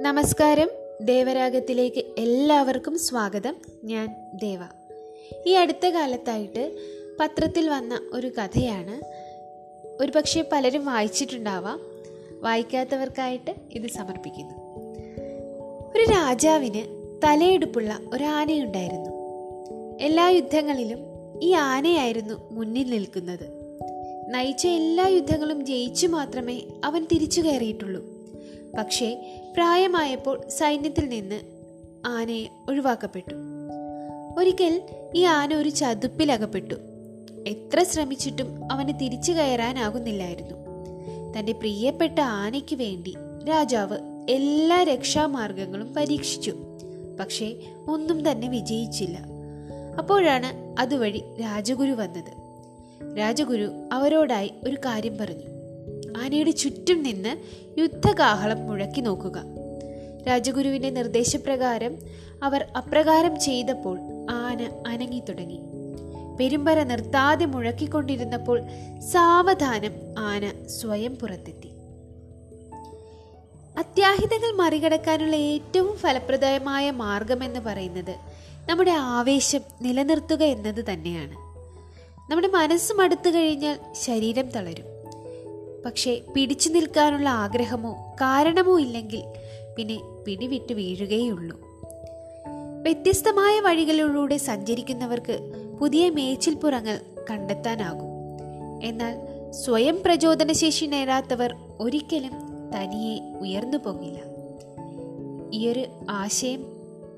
നമസ്കാരം. ദേവരാഗത്തിലേക്ക് എല്ലാവർക്കും സ്വാഗതം. ഞാൻ ദേവ. ഈ അടുത്ത കാലത്തായിട്ട് പത്രത്തിൽ വന്ന ഒരു കഥയാണ്. ഒരു പക്ഷേ പലരും വായിച്ചിട്ടുണ്ടാവാം. വായിക്കാത്തവർക്കായിട്ട് ഇത് സമർപ്പിക്കുന്നു. ഒരു രാജാവിന് തലയെടുപ്പുള്ള ഒരു ആനയുണ്ടായിരുന്നു. എല്ലാ യുദ്ധങ്ങളിലും ഈ ആനയായിരുന്നു മുന്നിൽ നിൽക്കുന്നത്. നയിച്ച എല്ലാ യുദ്ധങ്ങളും ജയിച്ചു മാത്രമേ അവൻ തിരിച്ചു കയറിയിട്ടുള്ളൂ. പക്ഷേ പ്രായമായപ്പോൾ സൈന്യത്തിൽ നിന്ന് ആനയെ ഒഴിവാക്കപ്പെട്ടു. ഒരിക്കൽ ഈ ആന ഒരു ചതുപ്പിലകപ്പെട്ടു. എത്ര ശ്രമിച്ചിട്ടും അവന് തിരിച്ചു കയറാനാകുന്നില്ലായിരുന്നു. തന്റെ പ്രിയപ്പെട്ട ആനയ്ക്ക് വേണ്ടി രാജാവ് എല്ലാ രക്ഷാമാർഗങ്ങളും പരീക്ഷിച്ചു. പക്ഷേ ഒന്നും തന്നെ വിജയിച്ചില്ല. അപ്പോഴാണ് അതുവഴി രാജഗുരു വന്നത്. രാജഗുരു അവരോടായി ഒരു കാര്യം പറഞ്ഞു. ആനയുടെ ചുറ്റും നിന്ന് യുദ്ധകാഹളം മുഴക്കി നോക്കുക. രാജഗുരുവിന്റെ നിർദ്ദേശപ്രകാരം അവർ അപ്രകാരം ചെയ്തപ്പോൾ ആന അനങ്ങി തുടങ്ങി. പെരുമ്പര നിർത്താതെ മുഴക്കിക്കൊണ്ടിരുന്നപ്പോൾ സാവധാനം ആന സ്വയം പുറത്തെത്തി. അത്യാഹിതങ്ങൾ മറികടക്കാനുള്ള ഏറ്റവും ഫലപ്രദമായ മാർഗമെന്ന് പറയുന്നത് നമ്മുടെ ആവേശം നിലനിർത്തുക എന്നത് തന്നെയാണ്. നമ്മുടെ മനസ്സും അടുത്തു കഴിഞ്ഞാൽ ശരീരം തളരും. പക്ഷേ പിടിച്ചു നിൽക്കാനുള്ള ആഗ്രഹമോ കാരണമോ ഇല്ലെങ്കിൽ പിന്നെ പിടിവിട്ട് വീഴുകയുള്ളൂ. വ്യത്യസ്തമായ വഴികളിലൂടെ സഞ്ചരിക്കുന്നവർക്ക് പുതിയ മേച്ചിൽപ്പുറങ്ങൾ കണ്ടെത്താനാകും. എന്നാൽ സ്വയം പ്രചോദനശേഷി നേടാത്തവർ ഒരിക്കലും തനിയെ ഉയർന്നു പോകില്ല. ഈയൊരു ആശയം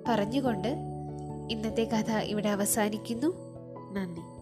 പറഞ്ഞുകൊണ്ട് ഇന്നത്തെ കഥ ഇവിടെ അവസാനിക്കുന്നു. നന്ദി.